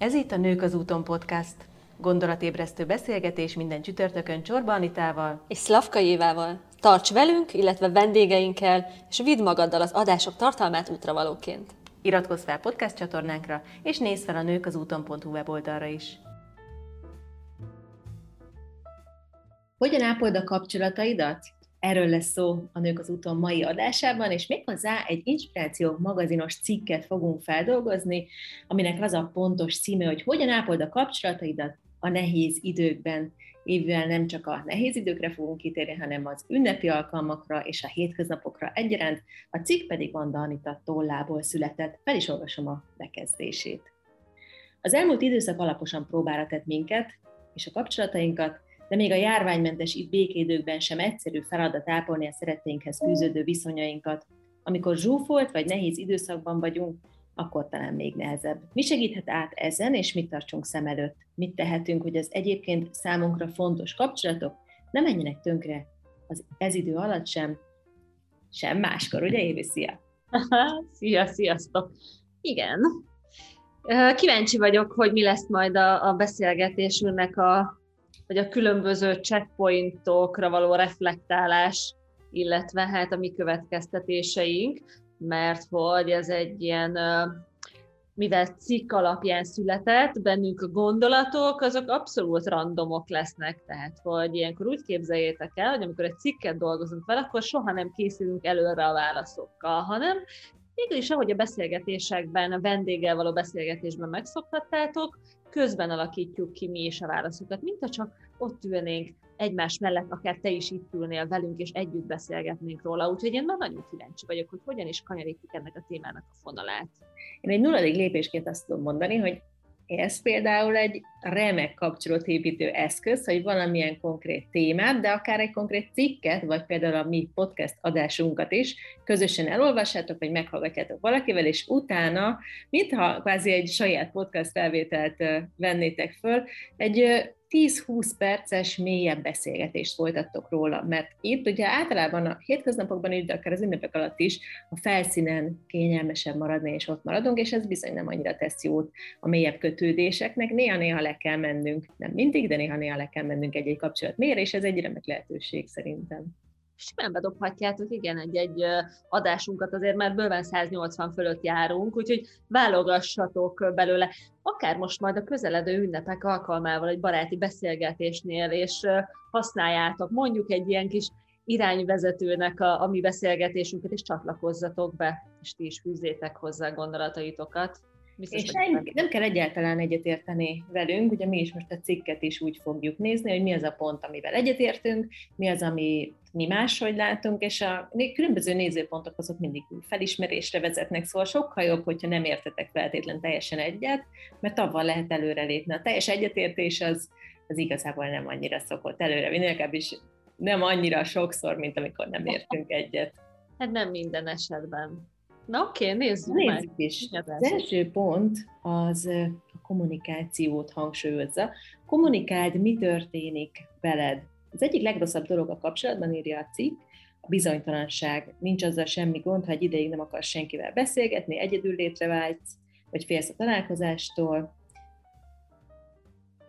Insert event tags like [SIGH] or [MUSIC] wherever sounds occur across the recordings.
Ez itt a Nők az úton podcast. Gondolatébresztő beszélgetés minden csütörtökön Csorba Anitával és Szlavka Évával. Tarts velünk, illetve vendégeinkkel, és vidd magaddal az adások tartalmát útravalóként. Iratkozz fel podcast csatornánkra, és nézz fel a nők az úton.hu weboldalra is. Hogyan ápold a kapcsolataidat? Erről lesz szó a Nők az úton mai adásában, és méghozzá egy inspiráció magazinos cikket fogunk feldolgozni, aminek az a pontos címe, hogy hogyan ápold a kapcsolataidat a nehéz időkben. Évvel nem csak a nehéz időkre fogunk kitérni, hanem az ünnepi alkalmakra és a hétköznapokra egyaránt. A cikk pedig Vanda Anita tollából született, fel is olvasom a bekezdését. Az elmúlt időszak alaposan próbára tett minket és a kapcsolatainkat, de még a járványmentes itt békédőkben sem egyszerű feladat ápolni a szeretteinkhez fűződő viszonyainkat. Amikor zsúfolt vagy nehéz időszakban vagyunk, akkor talán még nehezebb. Mi segíthet át ezen, és mit tartsunk szem előtt? Mit tehetünk, hogy az egyébként számunkra fontos kapcsolatok ne menjenek tönkre az ez idő alatt sem, sem máskor, ugye Évi, szia! [LAUGHS] szia, sziasztok! Igen. Kíváncsi vagyok, hogy mi lesz majd a, a beszélgetésünknek a, vagy a különböző checkpointokra való reflektálás, illetve hát a mi következtetéseink, mert hogy ez egy ilyen, mivel cikk alapján született, bennünk a gondolatok, azok abszolút randomok lesznek, tehát hogy ilyenkor úgy képzeljétek el, hogy amikor egy cikket dolgozunk fel, akkor soha nem készülünk előre a válaszokkal, hanem végül is, ahogy a beszélgetésekben, a vendéggel való beszélgetésben megszokhattátok, közben alakítjuk ki mi is a válaszokat, mint ha csak ott ülnénk egymás mellett, akár te is itt ülnél velünk, és együtt beszélgetnénk róla. Úgyhogy én már nagyon kíváncsi vagyok, hogy hogyan is kanyarítik ennek a témának a fonalát. Én egy nulladik lépésként azt tudom mondani, hogy ez például egy remek kapcsolatépítő eszköz, hogy valamilyen konkrét témát, de akár egy konkrét cikket, vagy például a mi podcast adásunkat is közösen elolvassátok, vagy meghallgatjátok valakivel, és utána, mintha kvázi egy saját podcast felvételt vennétek föl, egy 10-20 perces, mélyebb beszélgetést folytattok róla, mert itt ugye általában a hétköznapokban de akár az ünnepek alatt is a felszínen kényelmesebb maradni, és ott maradunk, és ez bizony nem annyira tesz jót a mélyebb kötődéseknek. Néha-néha le kell mennünk, nem mindig, de néha-néha le kell mennünk egy-egy kapcsolat mélyre, és ez egy remek lehetőség szerintem simán bedobhatjátok, igen, egy-egy adásunkat azért már bőven 180 fölött járunk, úgyhogy válogassatok belőle, akár most majd a közeledő ünnepek alkalmával egy baráti beszélgetésnél, és használjátok mondjuk egy ilyen kis irányvezetőnek a, a mi beszélgetésünket, és csatlakozzatok be, és ti is fűzzétek hozzá gondolataitokat. Biztos, és nem, nem kell egyáltalán egyetérteni velünk, ugye mi is most a cikket is úgy fogjuk nézni, hogy mi az a pont, amivel egyetértünk, mi az, ami mi máshogy látunk, és a különböző nézőpontok azok mindig felismerésre vezetnek, szóval sokkal jobb, hogyha nem értetek feltétlen teljesen egyet, mert avval lehet előrelépni. A teljes egyetértés az, az igazából nem annyira szokott előre inkább is nem annyira sokszor, mint amikor nem értünk egyet. Hát nem minden esetben. Na oké, okay, nézzük, nézzük meg. Is. Az első pont az a kommunikációt hangsúlyozza. Kommunikáld, mi történik veled. Az egyik legrosszabb dolog a kapcsolatban, írja a cikk, a bizonytalanság. Nincs azzal semmi gond, ha egy ideig nem akarsz senkivel beszélgetni, egyedül létre vágysz, vagy félsz a találkozástól.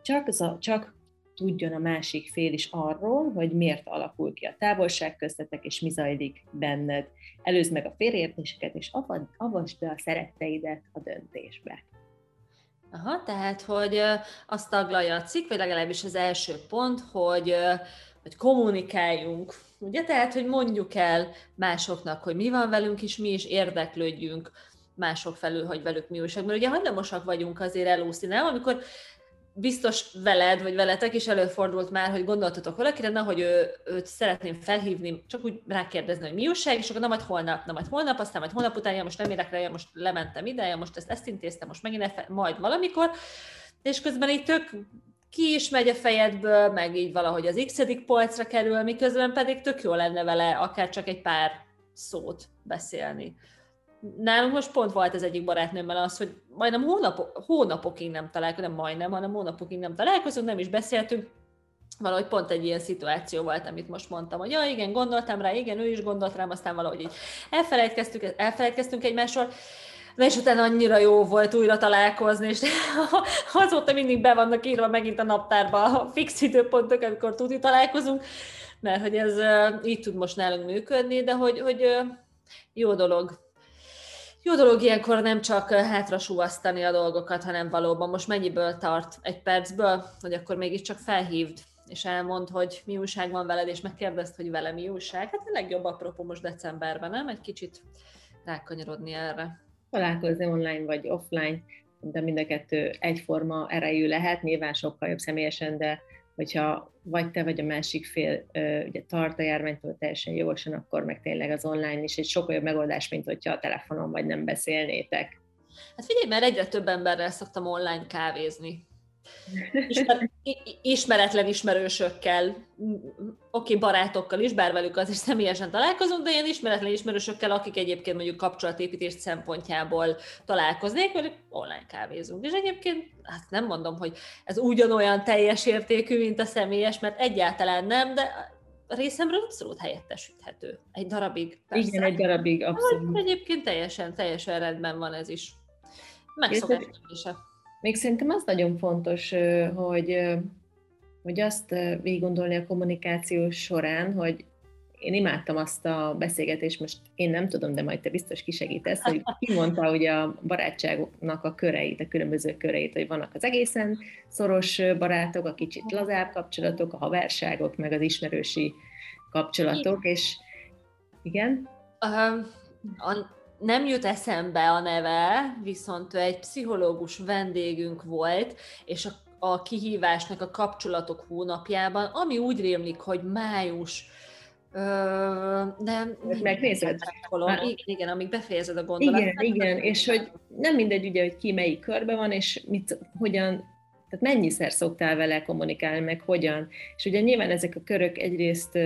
Csak, az a, csak tudjon a másik fél is arról, hogy miért alakul ki a távolság köztetek, és mi zajlik benned. Előzd meg a félreértéseket, és avasd be a szeretteidet a döntésbe. Aha, tehát, hogy azt taglalja a cikk, vagy legalábbis az első pont, hogy, hogy kommunikáljunk. Ugye, tehát, hogy mondjuk el másoknak, hogy mi van velünk, és mi is érdeklődjünk mások felül, hogy velük mi újság. Mert ugye hajlamosak vagyunk azért elúszni, nem? Amikor biztos veled, vagy veletek is előfordult már, hogy gondoltatok valakire, na, hogy ő, őt szeretném felhívni, csak úgy rákérdezni, hogy mi újság, és akkor na majd holnap, na majd holnap, aztán majd holnap után, ja, most nem érek rá, ja, most lementem ide, ja, most ezt, ezt intéztem, most megint efe, majd valamikor, és közben így tök ki is megy a fejedből, meg így valahogy az x polcra kerül, miközben pedig tök jó lenne vele akár csak egy pár szót beszélni nálunk most pont volt az egyik barátnőmmel az, hogy majdnem hónapok, hónapokig nem találkozunk, nem majdnem, hanem hónapokig nem találkozunk, nem is beszéltünk, valahogy pont egy ilyen szituáció volt, amit most mondtam, hogy ja, igen, gondoltam rá, igen, ő is gondolt rám, aztán valahogy így elfelejtkeztünk, elfelejtkeztünk egymásról. Na és utána annyira jó volt újra találkozni, és [LAUGHS] azóta mindig be vannak írva megint a naptárba a fix időpontok, amikor tudni találkozunk, mert hogy ez így tud most nálunk működni, de hogy, hogy jó dolog. Jó dolog ilyenkor nem csak hátra súvasztani a dolgokat, hanem valóban most mennyiből tart egy percből, hogy akkor mégiscsak felhívd, és elmond, hogy mi újság van veled, és megkérdezd, hogy vele mi újság. Hát a legjobb apropó most decemberben, nem? Egy kicsit rákanyarodni erre. Találkozni online vagy offline, de mind a kettő egyforma erejű lehet, nyilván sokkal jobb személyesen, de hogyha vagy te vagy a másik fél ugye tart a járványtól teljesen jogosan, akkor meg tényleg az online is egy sokkal jobb megoldás, mint hogyha a telefonon vagy nem beszélnétek. Hát figyelj, mert egyre több emberrel szoktam online kávézni. Ismer, ismeretlen ismerősökkel, oké, barátokkal is, bár velük az is személyesen találkozunk, de ilyen ismeretlen ismerősökkel, akik egyébként mondjuk kapcsolatépítés szempontjából találkoznék, velük online kávézunk. És egyébként hát nem mondom, hogy ez ugyanolyan teljes értékű, mint a személyes, mert egyáltalán nem, de részemről abszolút helyettesíthető. Egy darabig. Persze. Igen, egy darabig, abszolút. Egyébként teljesen, teljesen rendben van ez is. Megszokás még szerintem az nagyon fontos, hogy, hogy azt végig gondolni a kommunikáció során, hogy én imádtam azt a beszélgetést, most én nem tudom, de majd te biztos kisegítesz, hogy [LAUGHS] ki mondta ugye a barátságoknak a köreit, a különböző köreit, hogy vannak az egészen szoros barátok, a kicsit lazább kapcsolatok, a haverságok, meg az ismerősi kapcsolatok, és igen? Uh, a nem jut eszembe a neve, viszont egy pszichológus vendégünk volt, és a, a kihívásnak a kapcsolatok hónapjában, ami úgy rémlik, hogy május, nem, Megnézed? Igen, igen, amíg befejezed a gondolatot. Igen, igen, és hogy nem mindegy ugye, hogy ki melyik körbe van, és mit, hogyan, tehát mennyiszer szoktál vele kommunikálni, meg hogyan. És ugye nyilván ezek a körök egyrészt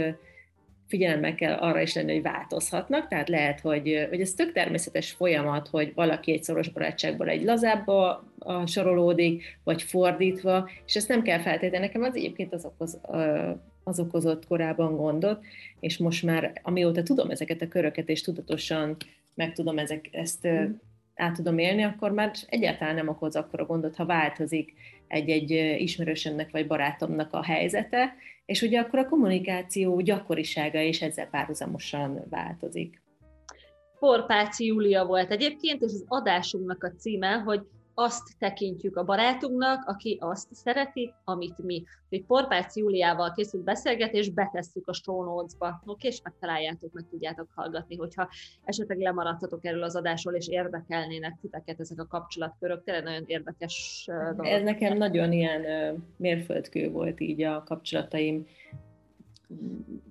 figyelemmel kell arra is lenni, hogy változhatnak, tehát lehet, hogy, hogy ez tök természetes folyamat, hogy valaki egy szoros barátságból egy lazábba sorolódik, vagy fordítva, és ezt nem kell feltétlenül. Nekem az egyébként az, okoz, az okozott korábban gondot, és most már, amióta tudom ezeket a köröket, és tudatosan meg tudom ezek, ezt mm. át tudom élni, akkor már egyáltalán nem okoz akkor a gondot, ha változik egy-egy ismerősömnek vagy barátomnak a helyzete, és ugye akkor a kommunikáció gyakorisága is ezzel párhuzamosan változik. Porpáci Júlia volt egyébként, és az adásunknak a címe, hogy azt tekintjük a barátunknak, aki azt szereti, amit mi. Egy Porpáci Júliával készült beszélgetés, betesszük a show notes-ba, oké, és megtaláljátok, meg tudjátok hallgatni, hogyha esetleg lemaradtatok erről az adásról, és érdekelnének titeket ezek a kapcsolatkörök, tényleg nagyon érdekes dolog. Ez nekem nagyon ilyen mérföldkő volt így a kapcsolataim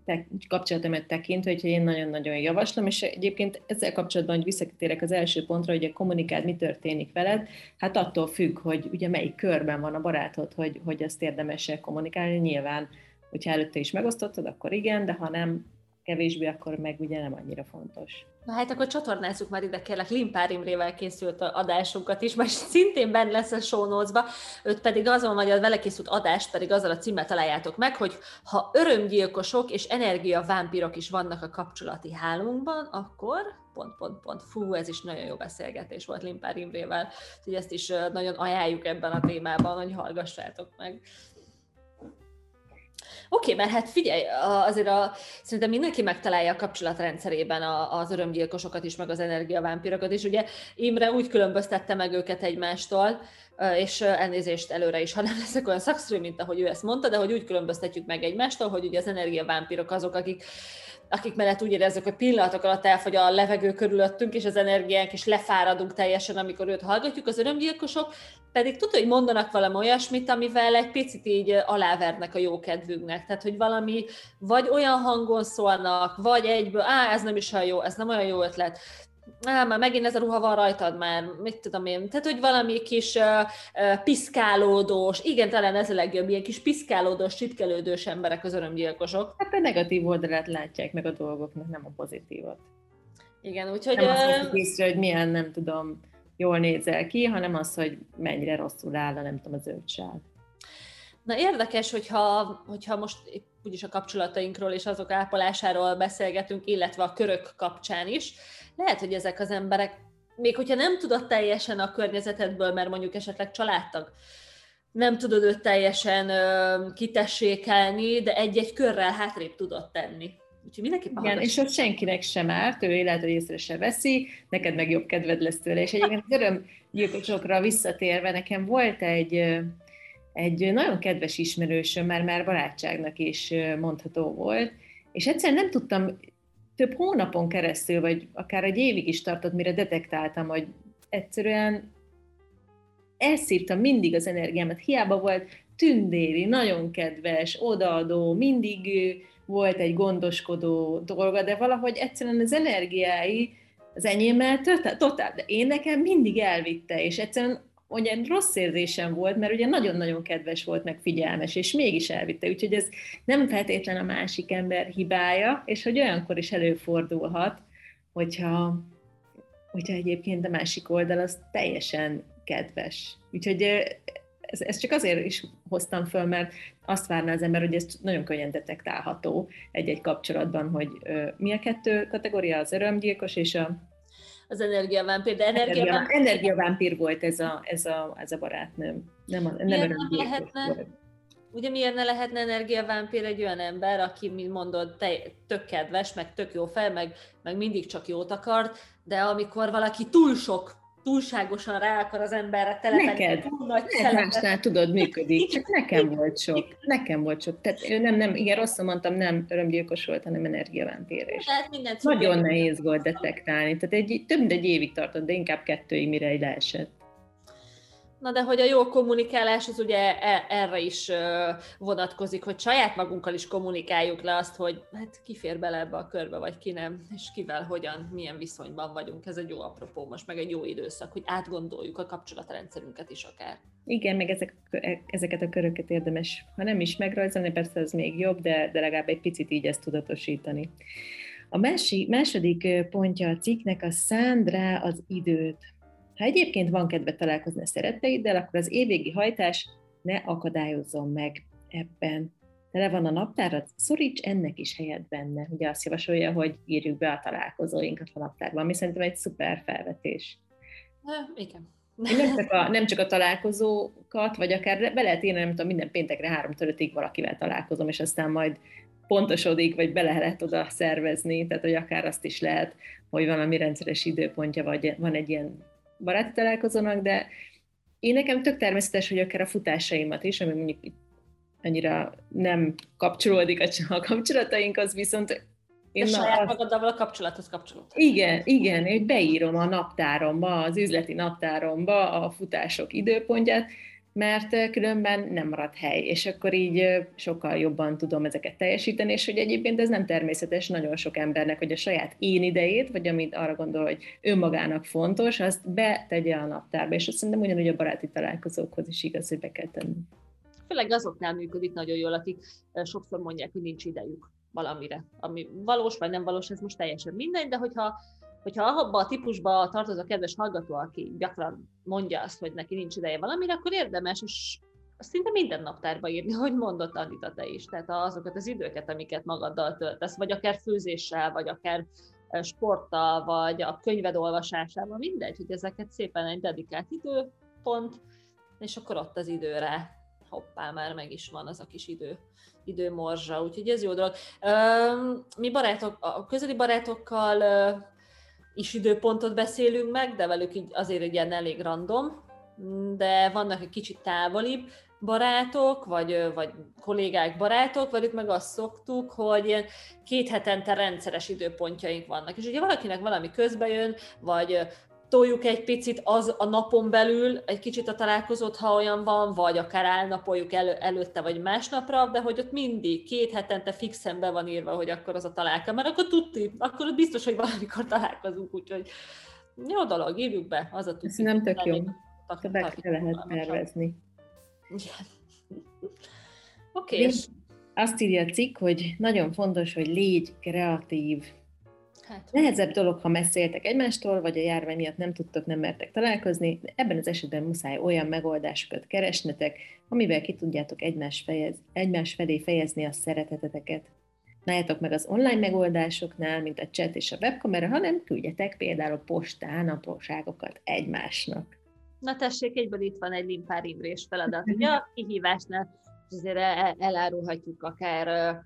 te, kapcsolatomat tekintve, hogy én nagyon-nagyon javaslom, és egyébként ezzel kapcsolatban, hogy visszatérek az első pontra, hogy a kommunikád, mi történik veled, hát attól függ, hogy ugye melyik körben van a barátod, hogy, hogy azt érdemes kommunikálni. Nyilván, hogyha előtte is megosztottad, akkor igen, de ha nem, kevésbé, akkor meg ugye nem annyira fontos. Na hát akkor csatornázzuk már ide kérlek Limpár Imrével készült adásunkat is, mert szintén benne lesz a show notes-ba, őt pedig azon, hogy a vele készült adást pedig azzal a címmel találjátok meg, hogy ha örömgyilkosok és energiavámpirok is vannak a kapcsolati hálónkban, akkor pont, pont, pont, fú, ez is nagyon jó beszélgetés volt Limpár Imrével, úgyhogy ezt is nagyon ajánljuk ebben a témában, hogy hallgassátok meg. Oké, okay, mert hát figyelj, azért a, szerintem mindenki megtalálja a kapcsolatrendszerében az örömgyilkosokat is, meg az energiavámpirokat is. Ugye Imre úgy különböztette meg őket egymástól, és elnézést előre is, ha nem leszek olyan szakszerű, mint ahogy ő ezt mondta, de hogy úgy különböztetjük meg egymástól, hogy ugye az energiavámpirok azok, akik akik mellett úgy érezzük, hogy pillanatok alatt elfogy a levegő körülöttünk, és az energiánk, és lefáradunk teljesen, amikor őt hallgatjuk, az örömgyilkosok pedig tudod, hogy mondanak valami olyasmit, amivel egy picit így alávernek a jó kedvünknek. Tehát, hogy valami vagy olyan hangon szólnak, vagy egyből, á, ez nem is olyan jó, ez nem olyan jó ötlet á, már megint ez a ruha van rajtad már, mit tudom én, tehát, hogy valami kis uh, uh, piszkálódós, igen, talán ez a legjobb, ilyen kis piszkálódós, csipkelődős emberek az örömgyilkosok. Hát a negatív oldalát látják meg a dolgoknak, nem a pozitívat. Igen, úgyhogy... Nem azt uh, észre, hogy milyen, nem tudom, jól nézel ki, hanem az, hogy mennyire rosszul áll a, nem tudom, az őtsál. Na érdekes, hogyha, hogyha most úgyis a kapcsolatainkról és azok ápolásáról beszélgetünk, illetve a körök kapcsán is, lehet, hogy ezek az emberek még hogyha nem tudod teljesen a környezetedből, mert mondjuk esetleg családtag, nem tudod őt teljesen ö, kitessékelni, de egy-egy körrel hátrébb tudod tenni. Úgyhogy mindenki Igen, és az senkinek sem árt, ő lehet, hogy észre se veszi, neked meg jobb kedved lesz tőle. És egyébként az örömgyilkosokra visszatérve, nekem volt egy, egy nagyon kedves ismerősöm, már már barátságnak is mondható volt, és egyszerűen nem tudtam, több hónapon keresztül, vagy akár egy évig is tartott, mire detektáltam, hogy egyszerűen elszívtam mindig az energiámat. Hiába volt tündéri, nagyon kedves, odaadó, mindig volt egy gondoskodó dolga, de valahogy egyszerűen az energiái az enyémmel totál, de én nekem mindig elvitte, és egyszerűen ugye rossz érzésem volt, mert ugye nagyon-nagyon kedves volt, meg figyelmes, és mégis elvitte. Úgyhogy ez nem feltétlen a másik ember hibája, és hogy olyankor is előfordulhat, hogyha, hogyha egyébként a másik oldal az teljesen kedves. Úgyhogy ez, ez csak azért is hoztam föl, mert azt várná az ember, hogy ez nagyon könnyen detektálható egy-egy kapcsolatban, hogy mi a kettő kategória, az örömgyilkos és a az energiavámpír, de energiavámpír... Energiavámpír volt ez a, ez a, ez a barátnőm, nem, a, nem örömgyilkos lehetne, volt. Ugye miért ne lehetne energiavámpír egy olyan ember, aki, mint mondod, te, tök kedves, meg tök jó fel, meg, meg mindig csak jót akart, de amikor valaki túl sok túlságosan rá akar az emberre telepedni. Neked, túl nagy másnál tudod, működik, csak nekem volt sok. Nekem volt sok. Tehát nem, nem, igen, rosszul mondtam, nem örömgyilkos volt, hanem energiavámpír. Nagyon nehéz volt detektálni. Tehát egy, több mint egy évig tartott, de inkább kettőig, mire leesett. Na de hogy a jó kommunikálás az ugye e, erre is vonatkozik, hogy saját magunkkal is kommunikáljuk le azt, hogy hát ki fér bele ebbe a körbe, vagy ki nem, és kivel, hogyan, milyen viszonyban vagyunk. Ez egy jó apropó most, meg egy jó időszak, hogy átgondoljuk a kapcsolatrendszerünket is akár. Igen, meg ezek, ezeket a köröket érdemes, ha nem is megrajzolni, persze az még jobb, de, de legalább egy picit így ezt tudatosítani. A másik, második pontja a cikknek a szánd rá az időt. Ha egyébként van kedve találkozni a szeretteiddel, akkor az évvégi hajtás ne akadályozzon meg ebben. Tele van a naptárat, szoríts ennek is helyet benne. Ugye azt javasolja, hogy írjuk be a találkozóinkat a naptárban, ami szerintem egy szuper felvetés. Ha, igen. Nem csak, a, nem csak a találkozókat, vagy akár be lehet írni, nem tudom, minden péntekre három ötig valakivel találkozom, és aztán majd pontosodik, vagy be lehet oda szervezni, tehát hogy akár azt is lehet, hogy valami rendszeres időpontja, vagy van egy ilyen baráti találkozónak, de én nekem tök természetes, hogy akár a futásaimat is, ami mondjuk annyira nem kapcsolódik a kapcsolatainkhoz, viszont én a saját magaddal a kapcsolathoz kapcsolódhat. Igen, igen, hogy beírom a naptáromba, az üzleti naptáromba a futások időpontját, mert különben nem marad hely, és akkor így sokkal jobban tudom ezeket teljesíteni, és hogy egyébként ez nem természetes nagyon sok embernek, hogy a saját én idejét, vagy amit arra gondol, hogy önmagának fontos, azt betegye a naptárba, és azt szerintem ugyanúgy a baráti találkozókhoz is igaz, hogy be kell tenni. Főleg azoknál működik nagyon jól, akik sokszor mondják, hogy nincs idejük valamire. Ami valós vagy nem valós, ez most teljesen mindegy, de hogyha hogyha abba a típusba tartoz a kedves hallgató, aki gyakran mondja azt, hogy neki nincs ideje valamire, akkor érdemes, és szinte minden naptárba írni, [LAUGHS] hogy mondott Anita te is. Tehát azokat az időket, amiket magaddal töltesz, vagy akár főzéssel, vagy akár sporttal, vagy a könyved olvasásával, mindegy, hogy ezeket szépen egy dedikált időpont, és akkor ott az időre hoppá, már meg is van az a kis idő, időmorzsa, úgyhogy ez jó dolog. Mi barátok, a közeli barátokkal is időpontot beszélünk meg, de velük így azért ilyen elég random, de vannak egy kicsit távolibb barátok, vagy, vagy kollégák, barátok, velük meg azt szoktuk, hogy ilyen két hetente rendszeres időpontjaink vannak. És ugye valakinek valami közbe jön, vagy toljuk egy picit az a napon belül, egy kicsit a találkozót, ha olyan van, vagy akár állnapoljuk elő, előtte, vagy másnapra, de hogy ott mindig két hetente fixen be van írva, hogy akkor az a találka, mert akkor tudti, akkor biztos, hogy valamikor találkozunk, úgyhogy jó dolog, írjuk be, az a tudni. nem tök jó. Többek lehet tervezni. Oké. Okay. Azt írja a cikk, hogy nagyon fontos, hogy légy kreatív, Hát. Nehezebb dolog, ha messzéltek egymástól, vagy a járvány miatt nem tudtok, nem mertek találkozni, de ebben az esetben muszáj olyan megoldásokat keresnetek, amivel ki tudjátok egymás, fejez, egymás felé fejezni a szereteteteket. Nálljatok meg az online megoldásoknál, mint a chat és a webkamera, hanem küldjetek például postán apróságokat egymásnak. Na tessék, egyből itt van egy Limpár Imrés feladat. [LAUGHS] Ugye a kihívásnál azért elárulhatjuk akár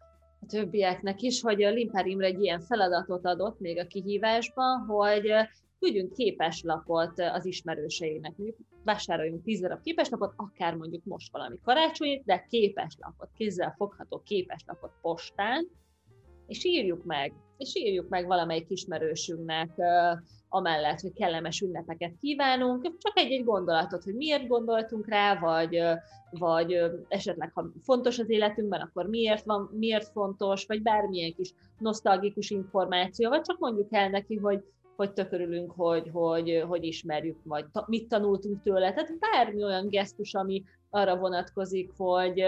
a többieknek is, hogy Limpár Imre egy ilyen feladatot adott még a kihívásban, hogy küldjünk képeslapot az ismerőseinek. Mondjuk vásároljunk 10 darab képeslapot, akár mondjuk most valami karácsonyit, de képeslapot, kézzel fogható képeslapot postán, és írjuk meg, és írjuk meg valamelyik ismerősünknek amellett, hogy kellemes ünnepeket kívánunk, csak egy-egy gondolatot, hogy miért gondoltunk rá, vagy, vagy esetleg ha fontos az életünkben, akkor miért van, miért fontos, vagy bármilyen kis nosztalgikus információ, vagy csak mondjuk el neki, hogy, hogy tökörülünk, hogy, hogy, hogy ismerjük, vagy ta, mit tanultunk tőle. Tehát bármi olyan gesztus, ami arra vonatkozik, hogy,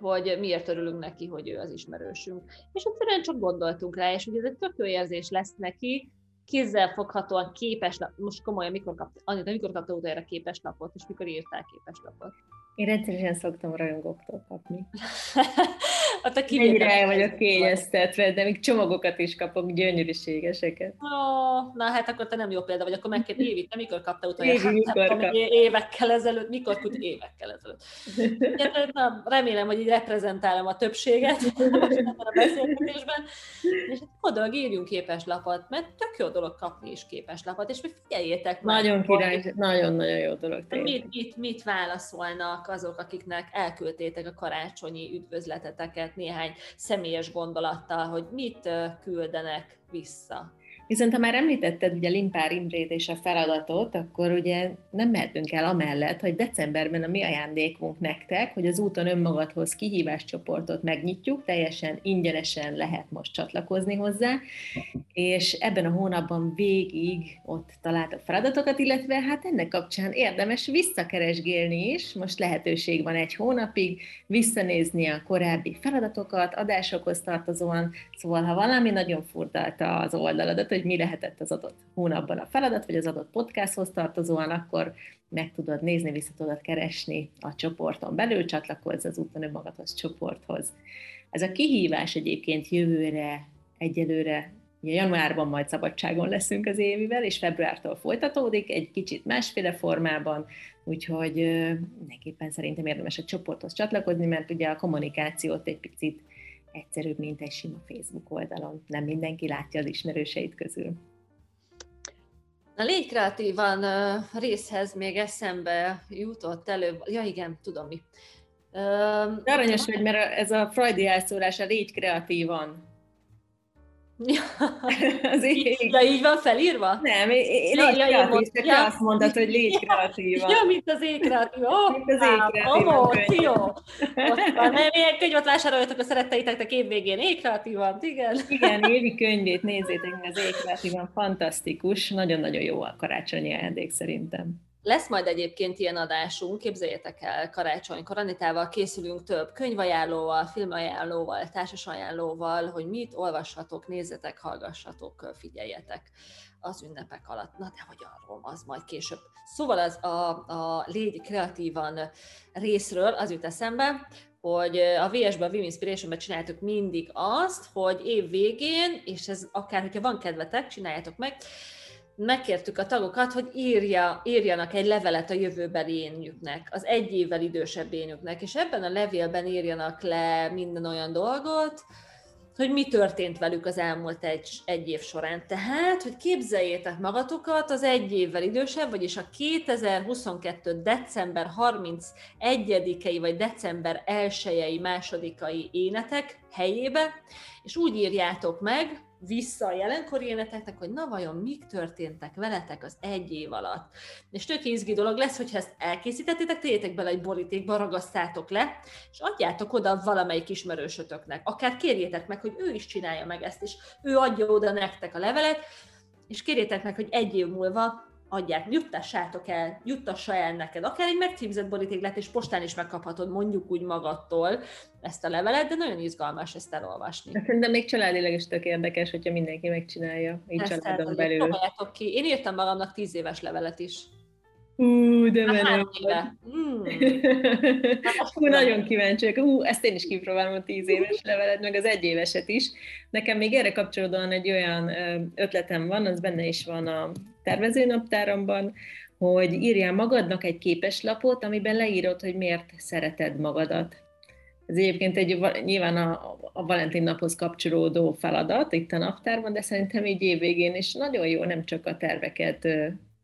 hogy miért örülünk neki, hogy ő az ismerősünk. És egyszerűen csak gondoltunk rá, és ugye ez egy tök jó érzés lesz neki, kézzel foghatóan képes, most komolyan, mikor kapta, Anita, mikor kapta utoljára képes lapot, és mikor írtál képes lapot? Én rendszeresen szoktam rajongóktól kapni. [LAUGHS] hát a Mennyire el vagyok kényeztetve, de még csomagokat is kapok, gyönyörűségeseket. Oh, na hát akkor te nem jó példa vagy, akkor megkérdez [LAUGHS] Évi, te mikor kapta utoljára? Évi, mikor kap? Évekkel ezelőtt, mikor kut évekkel ezelőtt. Ja, [LAUGHS] na, remélem, hogy így reprezentálom a többséget a beszélgetésben. És hát oda írjunk képeslapot, mert tök jó dolog kapni is képeslapot, és mi figyeljétek meg. Nagyon király, nagyon-nagyon jó dolog. Mit, mit, mit válaszolnak vannak azok, akiknek elküldtétek a karácsonyi üdvözleteteket néhány személyes gondolattal, hogy mit küldenek vissza. Viszont ha már említetted ugye Limpár Imrét és a feladatot, akkor ugye nem mehetünk el amellett, hogy decemberben a mi ajándékunk nektek, hogy az úton önmagadhoz kihíváscsoportot megnyitjuk, teljesen ingyenesen lehet most csatlakozni hozzá, és ebben a hónapban végig ott találtak feladatokat, illetve hát ennek kapcsán érdemes visszakeresgélni is, most lehetőség van egy hónapig visszanézni a korábbi feladatokat, adásokhoz tartozóan, szóval ha valami nagyon furdalta az oldaladat, hogy mi lehetett az adott hónapban a feladat, vagy az adott podcasthoz tartozóan, akkor meg tudod nézni, vissza tudod keresni a csoporton belül, csatlakozz az úton önmagadhoz csoporthoz. Ez a kihívás egyébként jövőre, egyelőre Ugye januárban majd szabadságon leszünk az évivel, és februártól folytatódik, egy kicsit másféle formában, úgyhogy mindenképpen szerintem érdemes a csoporthoz csatlakozni, mert ugye a kommunikációt egy picit egyszerűbb, mint egy sima Facebook oldalon. Nem mindenki látja az ismerőseit közül. A légy kreatívan részhez még eszembe jutott előbb, ja igen, tudom mi. Uh, Aranyos vagy, mert ez a Freudi elszólás, a légy kreatívan. Ja. [LAUGHS] az így, ja, így van felírva? Nem, légy ja, kreatív, ja, mond, csak ja, azt mondod, hogy légy kreatíva. Ja, mint az ég kreatív. Oh, mint az ég kreatíva. Oh, jó. Ott van, nem, ilyen könyvet vásároljatok a szeretteiteknek évvégén. Ég kreatívan, igen. Igen, évi könyvét nézzétek meg, az ég kreatívan fantasztikus. Nagyon-nagyon jó a karácsonyi ajándék szerintem. Lesz majd egyébként ilyen adásunk, képzeljétek el, karácsonykor Anitával készülünk több könyvajánlóval, filmajánlóval, társasajánlóval, hogy mit olvashatok, nézzetek, hallgassatok, figyeljetek az ünnepek alatt. Na, de hogy arról, az majd később. Szóval az a, a Légy Kreatívan részről az jut eszembe, hogy a VS-ben, a Vim Inspiration-ben csináltuk mindig azt, hogy év végén, és ez akár, hogyha van kedvetek, csináljátok meg, megkértük a tagokat, hogy írja, írjanak egy levelet a jövőbeli énjüknek, az egy évvel idősebb énjüknek, és ebben a levélben írjanak le minden olyan dolgot, hogy mi történt velük az elmúlt egy, egy év során. Tehát, hogy képzeljétek magatokat az egy évvel idősebb, vagyis a 2022. december 31-i vagy december 1-i másodikai énetek helyébe, és úgy írjátok meg, vissza a jelenkori éneteknek, hogy na vajon mik történtek veletek az egy év alatt. És tök izgi dolog lesz, hogyha ezt elkészítettétek, tegyétek bele egy borítékba, ragasztátok le, és adjátok oda valamelyik ismerősötöknek. Akár kérjétek meg, hogy ő is csinálja meg ezt, és ő adja oda nektek a levelet, és kérjétek meg, hogy egy év múlva adják, juttassátok el, juttassa el neked. Akár egy megcímzett borítéklet, és postán is megkaphatod mondjuk úgy magadtól ezt a levelet, de nagyon izgalmas ezt elolvasni. Szerintem még családilag is tök érdekes, hogyha mindenki megcsinálja, így ezt családon belül. ki. Én írtam magamnak tíz éves levelet is. Ú, de menő. Mm. [LAUGHS] Hú, nagyon kíváncsi vagyok. Ú, ezt én is kipróbálom a tíz éves leveled, meg az egy éveset is. Nekem még erre kapcsolódóan egy olyan ötletem van, az benne is van a tervezőnaptáramban, hogy írjál magadnak egy képeslapot, amiben leírod, hogy miért szereted magadat. Ez egyébként egy nyilván a, a Valentin naphoz kapcsolódó feladat itt a naptárban, de szerintem így évvégén is nagyon jó nem csak a terveket,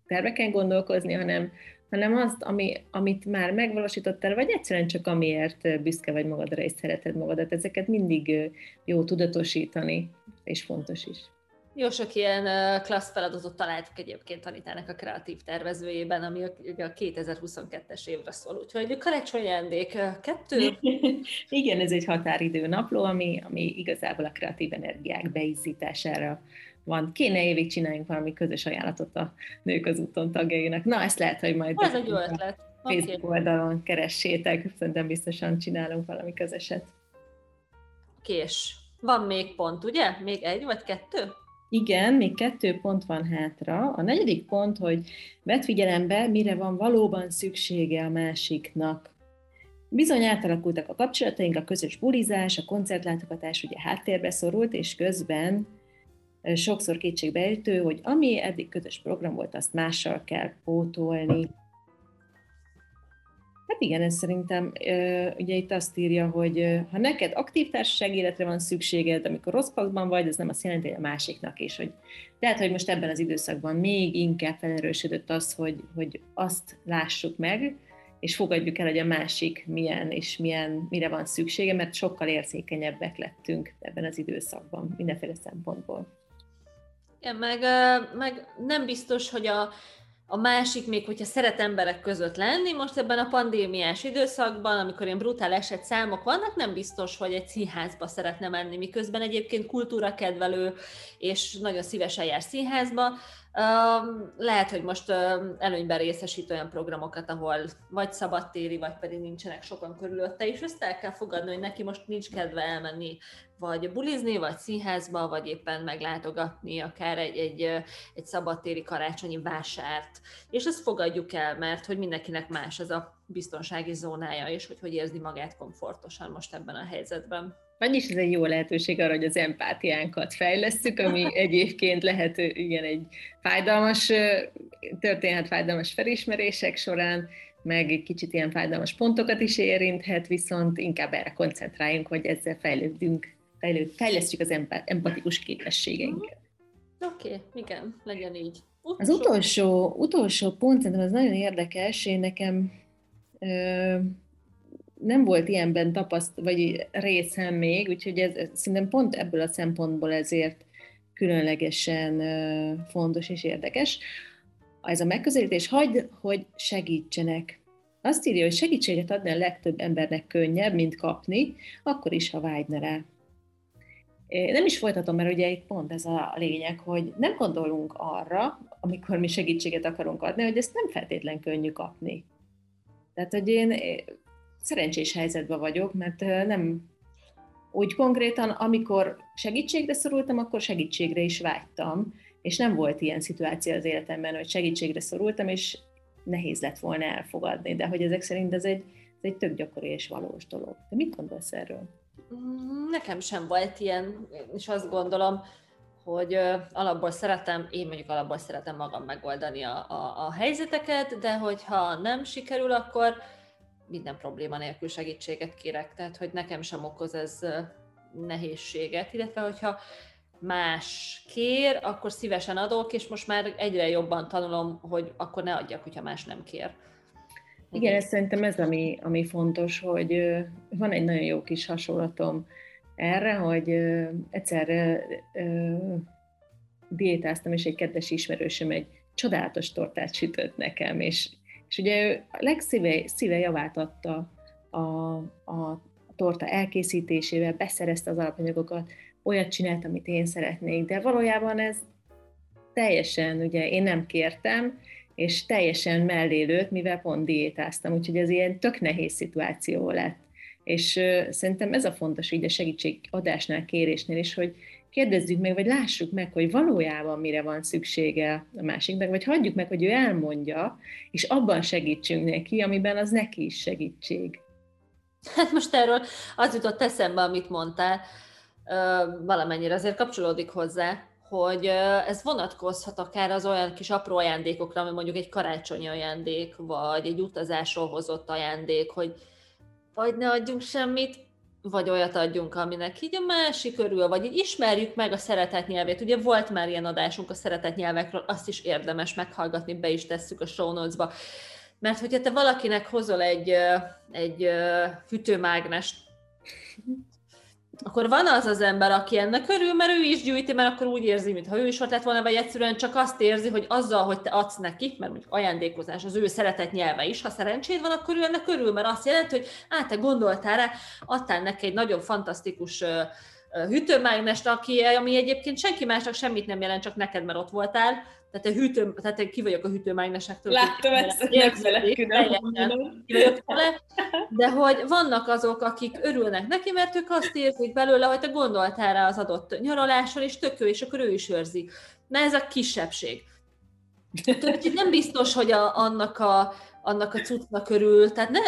terveken gondolkozni, hanem, hanem azt, ami, amit már megvalósítottál, vagy egyszerűen csak amiért büszke vagy magadra, és szereted magadat. Ezeket mindig jó tudatosítani, és fontos is. Jó sok ilyen klassz feladatot találtuk egyébként Anitának a kreatív tervezőjében, ami a 2022-es évre szól. Úgyhogy karácsony ajándék kettő. [LAUGHS] Igen, ez egy határidő napló, ami, ami igazából a kreatív energiák beizzítására van. Kéne évig csináljunk valami közös ajánlatot a Nők az úton tagjainak. Na, ezt lehet, hogy majd... Ez egy jó ötlet. Facebook okay. oldalon keressétek, szerintem biztosan csinálunk valami közöset. Kés. Van még pont, ugye? Még egy vagy kettő? Igen, még kettő pont van hátra. A negyedik pont, hogy vedd figyelembe, mire van valóban szüksége a másiknak. Bizony átalakultak a kapcsolataink, a közös bulizás, a koncertlátogatás ugye háttérbe szorult, és közben sokszor kétségbeejtő, hogy ami eddig közös program volt, azt mással kell pótolni. Hát igen, ez szerintem, ugye itt azt írja, hogy ha neked aktív társaság életre van szükséged, amikor rossz pakban vagy, ez nem azt jelenti, hogy a másiknak is. Hogy lehet, hogy most ebben az időszakban még inkább felerősödött az, hogy, hogy azt lássuk meg, és fogadjuk el, hogy a másik milyen és milyen, mire van szüksége, mert sokkal érzékenyebbek lettünk ebben az időszakban, mindenféle szempontból. Igen, meg, meg nem biztos, hogy a, a másik még, hogyha szeret emberek között lenni, most ebben a pandémiás időszakban, amikor ilyen brutál eset számok vannak, nem biztos, hogy egy színházba szeretne menni, miközben egyébként kultúrakedvelő, és nagyon szívesen jár színházba, lehet, hogy most előnyben részesít olyan programokat, ahol vagy szabadtéri, vagy pedig nincsenek sokan körülötte, és ezt el kell fogadni, hogy neki most nincs kedve elmenni, vagy bulizni, vagy színházba, vagy éppen meglátogatni akár egy, egy, egy szabadtéri karácsonyi vásárt. És ezt fogadjuk el, mert hogy mindenkinek más ez a biztonsági zónája, és hogy hogy érzi magát komfortosan most ebben a helyzetben. Vagyis ez egy jó lehetőség arra, hogy az empátiánkat fejlesztjük, ami [LAUGHS] egyébként lehet igen egy fájdalmas, történhet fájdalmas felismerések során, meg egy kicsit ilyen fájdalmas pontokat is érinthet, viszont inkább erre koncentráljunk, hogy ezzel fejlődünk, fejlőd, fejlesztjük az empatikus képességeinket. Oké, okay, igen, legyen így. Utolsó. Az utolsó, utolsó pont szerintem az nagyon érdekes, én nekem ö, nem volt ilyenben tapaszt, vagy részem még, úgyhogy ez, ez szerintem pont ebből a szempontból ezért különlegesen fontos és érdekes. Ez a megközelítés, hagyd, hogy segítsenek. Azt írja, hogy segítséget adni a legtöbb embernek könnyebb, mint kapni, akkor is, ha vágyna rá. Nem is folytatom, mert ugye itt pont ez a lényeg, hogy nem gondolunk arra, amikor mi segítséget akarunk adni, hogy ezt nem feltétlen könnyű kapni. Tehát, hogy én szerencsés helyzetben vagyok, mert nem úgy konkrétan, amikor segítségre szorultam, akkor segítségre is vágytam, és nem volt ilyen szituáció az életemben, hogy segítségre szorultam, és nehéz lett volna elfogadni, de hogy ezek szerint ez egy, ez egy tök gyakori és valós dolog. De mit gondolsz erről? Nekem sem volt ilyen, és azt gondolom, hogy alapból szeretem, én mondjuk alapból szeretem magam megoldani a, a, a helyzeteket, de hogyha nem sikerül, akkor minden probléma nélkül segítséget kérek, tehát hogy nekem sem okoz ez nehézséget, illetve hogyha más kér, akkor szívesen adok, és most már egyre jobban tanulom, hogy akkor ne adjak, hogyha más nem kér. Igen, ez szerintem ez, ami, ami fontos, hogy van egy nagyon jó kis hasonlatom erre, hogy egyszer diétáztam, és egy kedves ismerősöm egy csodálatos tortát sütött nekem, és és ugye ő legszíve szíve javát adta a, a torta elkészítésével, beszerezte az alapanyagokat, olyat csinált, amit én szeretnék, de valójában ez teljesen, ugye én nem kértem, és teljesen mellélőtt, mivel pont diétáztam, úgyhogy ez ilyen tök nehéz szituáció lett. És uh, szerintem ez a fontos így a segítségadásnál, kérésnél is, hogy kérdezzük meg, vagy lássuk meg, hogy valójában mire van szüksége a másiknak, vagy hagyjuk meg, hogy ő elmondja, és abban segítsünk neki, amiben az neki is segítség. Hát most erről az jutott eszembe, amit mondtál, valamennyire azért kapcsolódik hozzá, hogy ez vonatkozhat akár az olyan kis apró ajándékokra, ami mondjuk egy karácsonyi ajándék, vagy egy utazásról hozott ajándék, hogy vagy ne adjunk semmit, vagy olyat adjunk, aminek így a másik örül, vagy így ismerjük meg a szeretet nyelvét. Ugye volt már ilyen adásunk a szeretet nyelvekről, azt is érdemes meghallgatni, be is tesszük a show notes-ba. Mert hogyha te valakinek hozol egy, egy hűtőmágnest, akkor van az az ember, aki ennek örül, mert ő is gyűjti, mert akkor úgy érzi, mintha ő is ott lett volna, vagy egyszerűen csak azt érzi, hogy azzal, hogy te adsz neki, mert mondjuk ajándékozás az ő szeretett nyelve is, ha szerencséd van, akkor ő ennek örül, mert azt jelenti, hogy á, te gondoltál rá, adtál neki egy nagyon fantasztikus hűtőmágnest, aki, ami egyébként senki másnak semmit nem jelent, csak neked, mert ott voltál, tehát, a hűtő, tehát én ki vagyok a hűtőmágnesektől. Láttam ezt, de hogy vannak azok, akik örülnek neki, mert ők azt érzik belőle, hogy te gondoltál rá az adott nyaraláson, és tök jó, és akkor ő is őrzi. Na ez a kisebbség. Úgyhogy nem biztos, hogy a, annak, a, annak a cuccnak örül, tehát ne,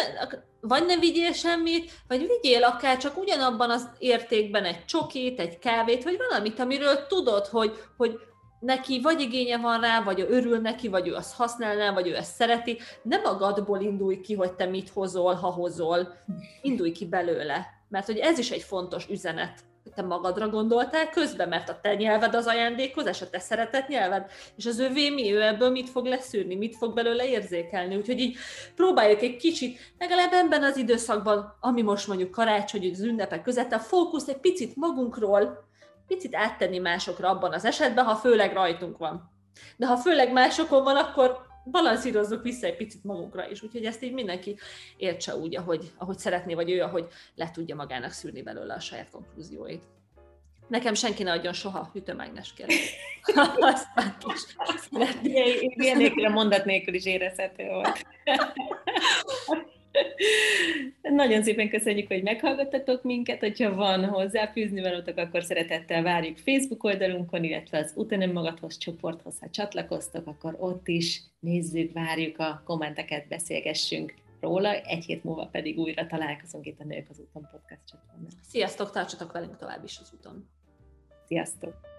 vagy ne vigyél semmit, vagy vigyél akár csak ugyanabban az értékben egy csokit, egy kávét, vagy valamit, amiről tudod, hogy, hogy neki vagy igénye van rá, vagy ő örül neki, vagy ő azt használná, vagy ő ezt szereti. Nem magadból indulj ki, hogy te mit hozol, ha hozol. Indulj ki belőle. Mert hogy ez is egy fontos üzenet, te magadra gondoltál közben, mert a te nyelved az ajándékozás, a te szeretett nyelved, és az övé mi, ő ebből mit fog leszűrni, mit fog belőle érzékelni. Úgyhogy így próbáljuk egy kicsit, legalább ebben az időszakban, ami most mondjuk karácsony, az ünnepek között, a fókusz egy picit magunkról, picit áttenni másokra abban az esetben, ha főleg rajtunk van. De ha főleg másokon van, akkor balanszírozzuk vissza egy picit magunkra is. Úgyhogy ezt így mindenki értse úgy, ahogy, ahogy szeretné, vagy ő, ahogy le tudja magának szűrni belőle a saját konklúzióit. Nekem senki ne adjon soha hűtőmágnes kérdést. Aztán is Ilyen nélkül a mondat nélkül is érezhető volt. [LAUGHS] [LAUGHS] Nagyon szépen köszönjük, hogy meghallgattatok minket. Hogyha van hozzáfűzni valótok, akkor szeretettel várjuk Facebook oldalunkon, illetve az Utanem Magadhoz csoporthoz, ha csatlakoztok, akkor ott is nézzük, várjuk a kommenteket, beszélgessünk róla. Egy hét múlva pedig újra találkozunk itt a Nők az úton podcast csatornán. Sziasztok, tartsatok velünk tovább is az úton. Sziasztok!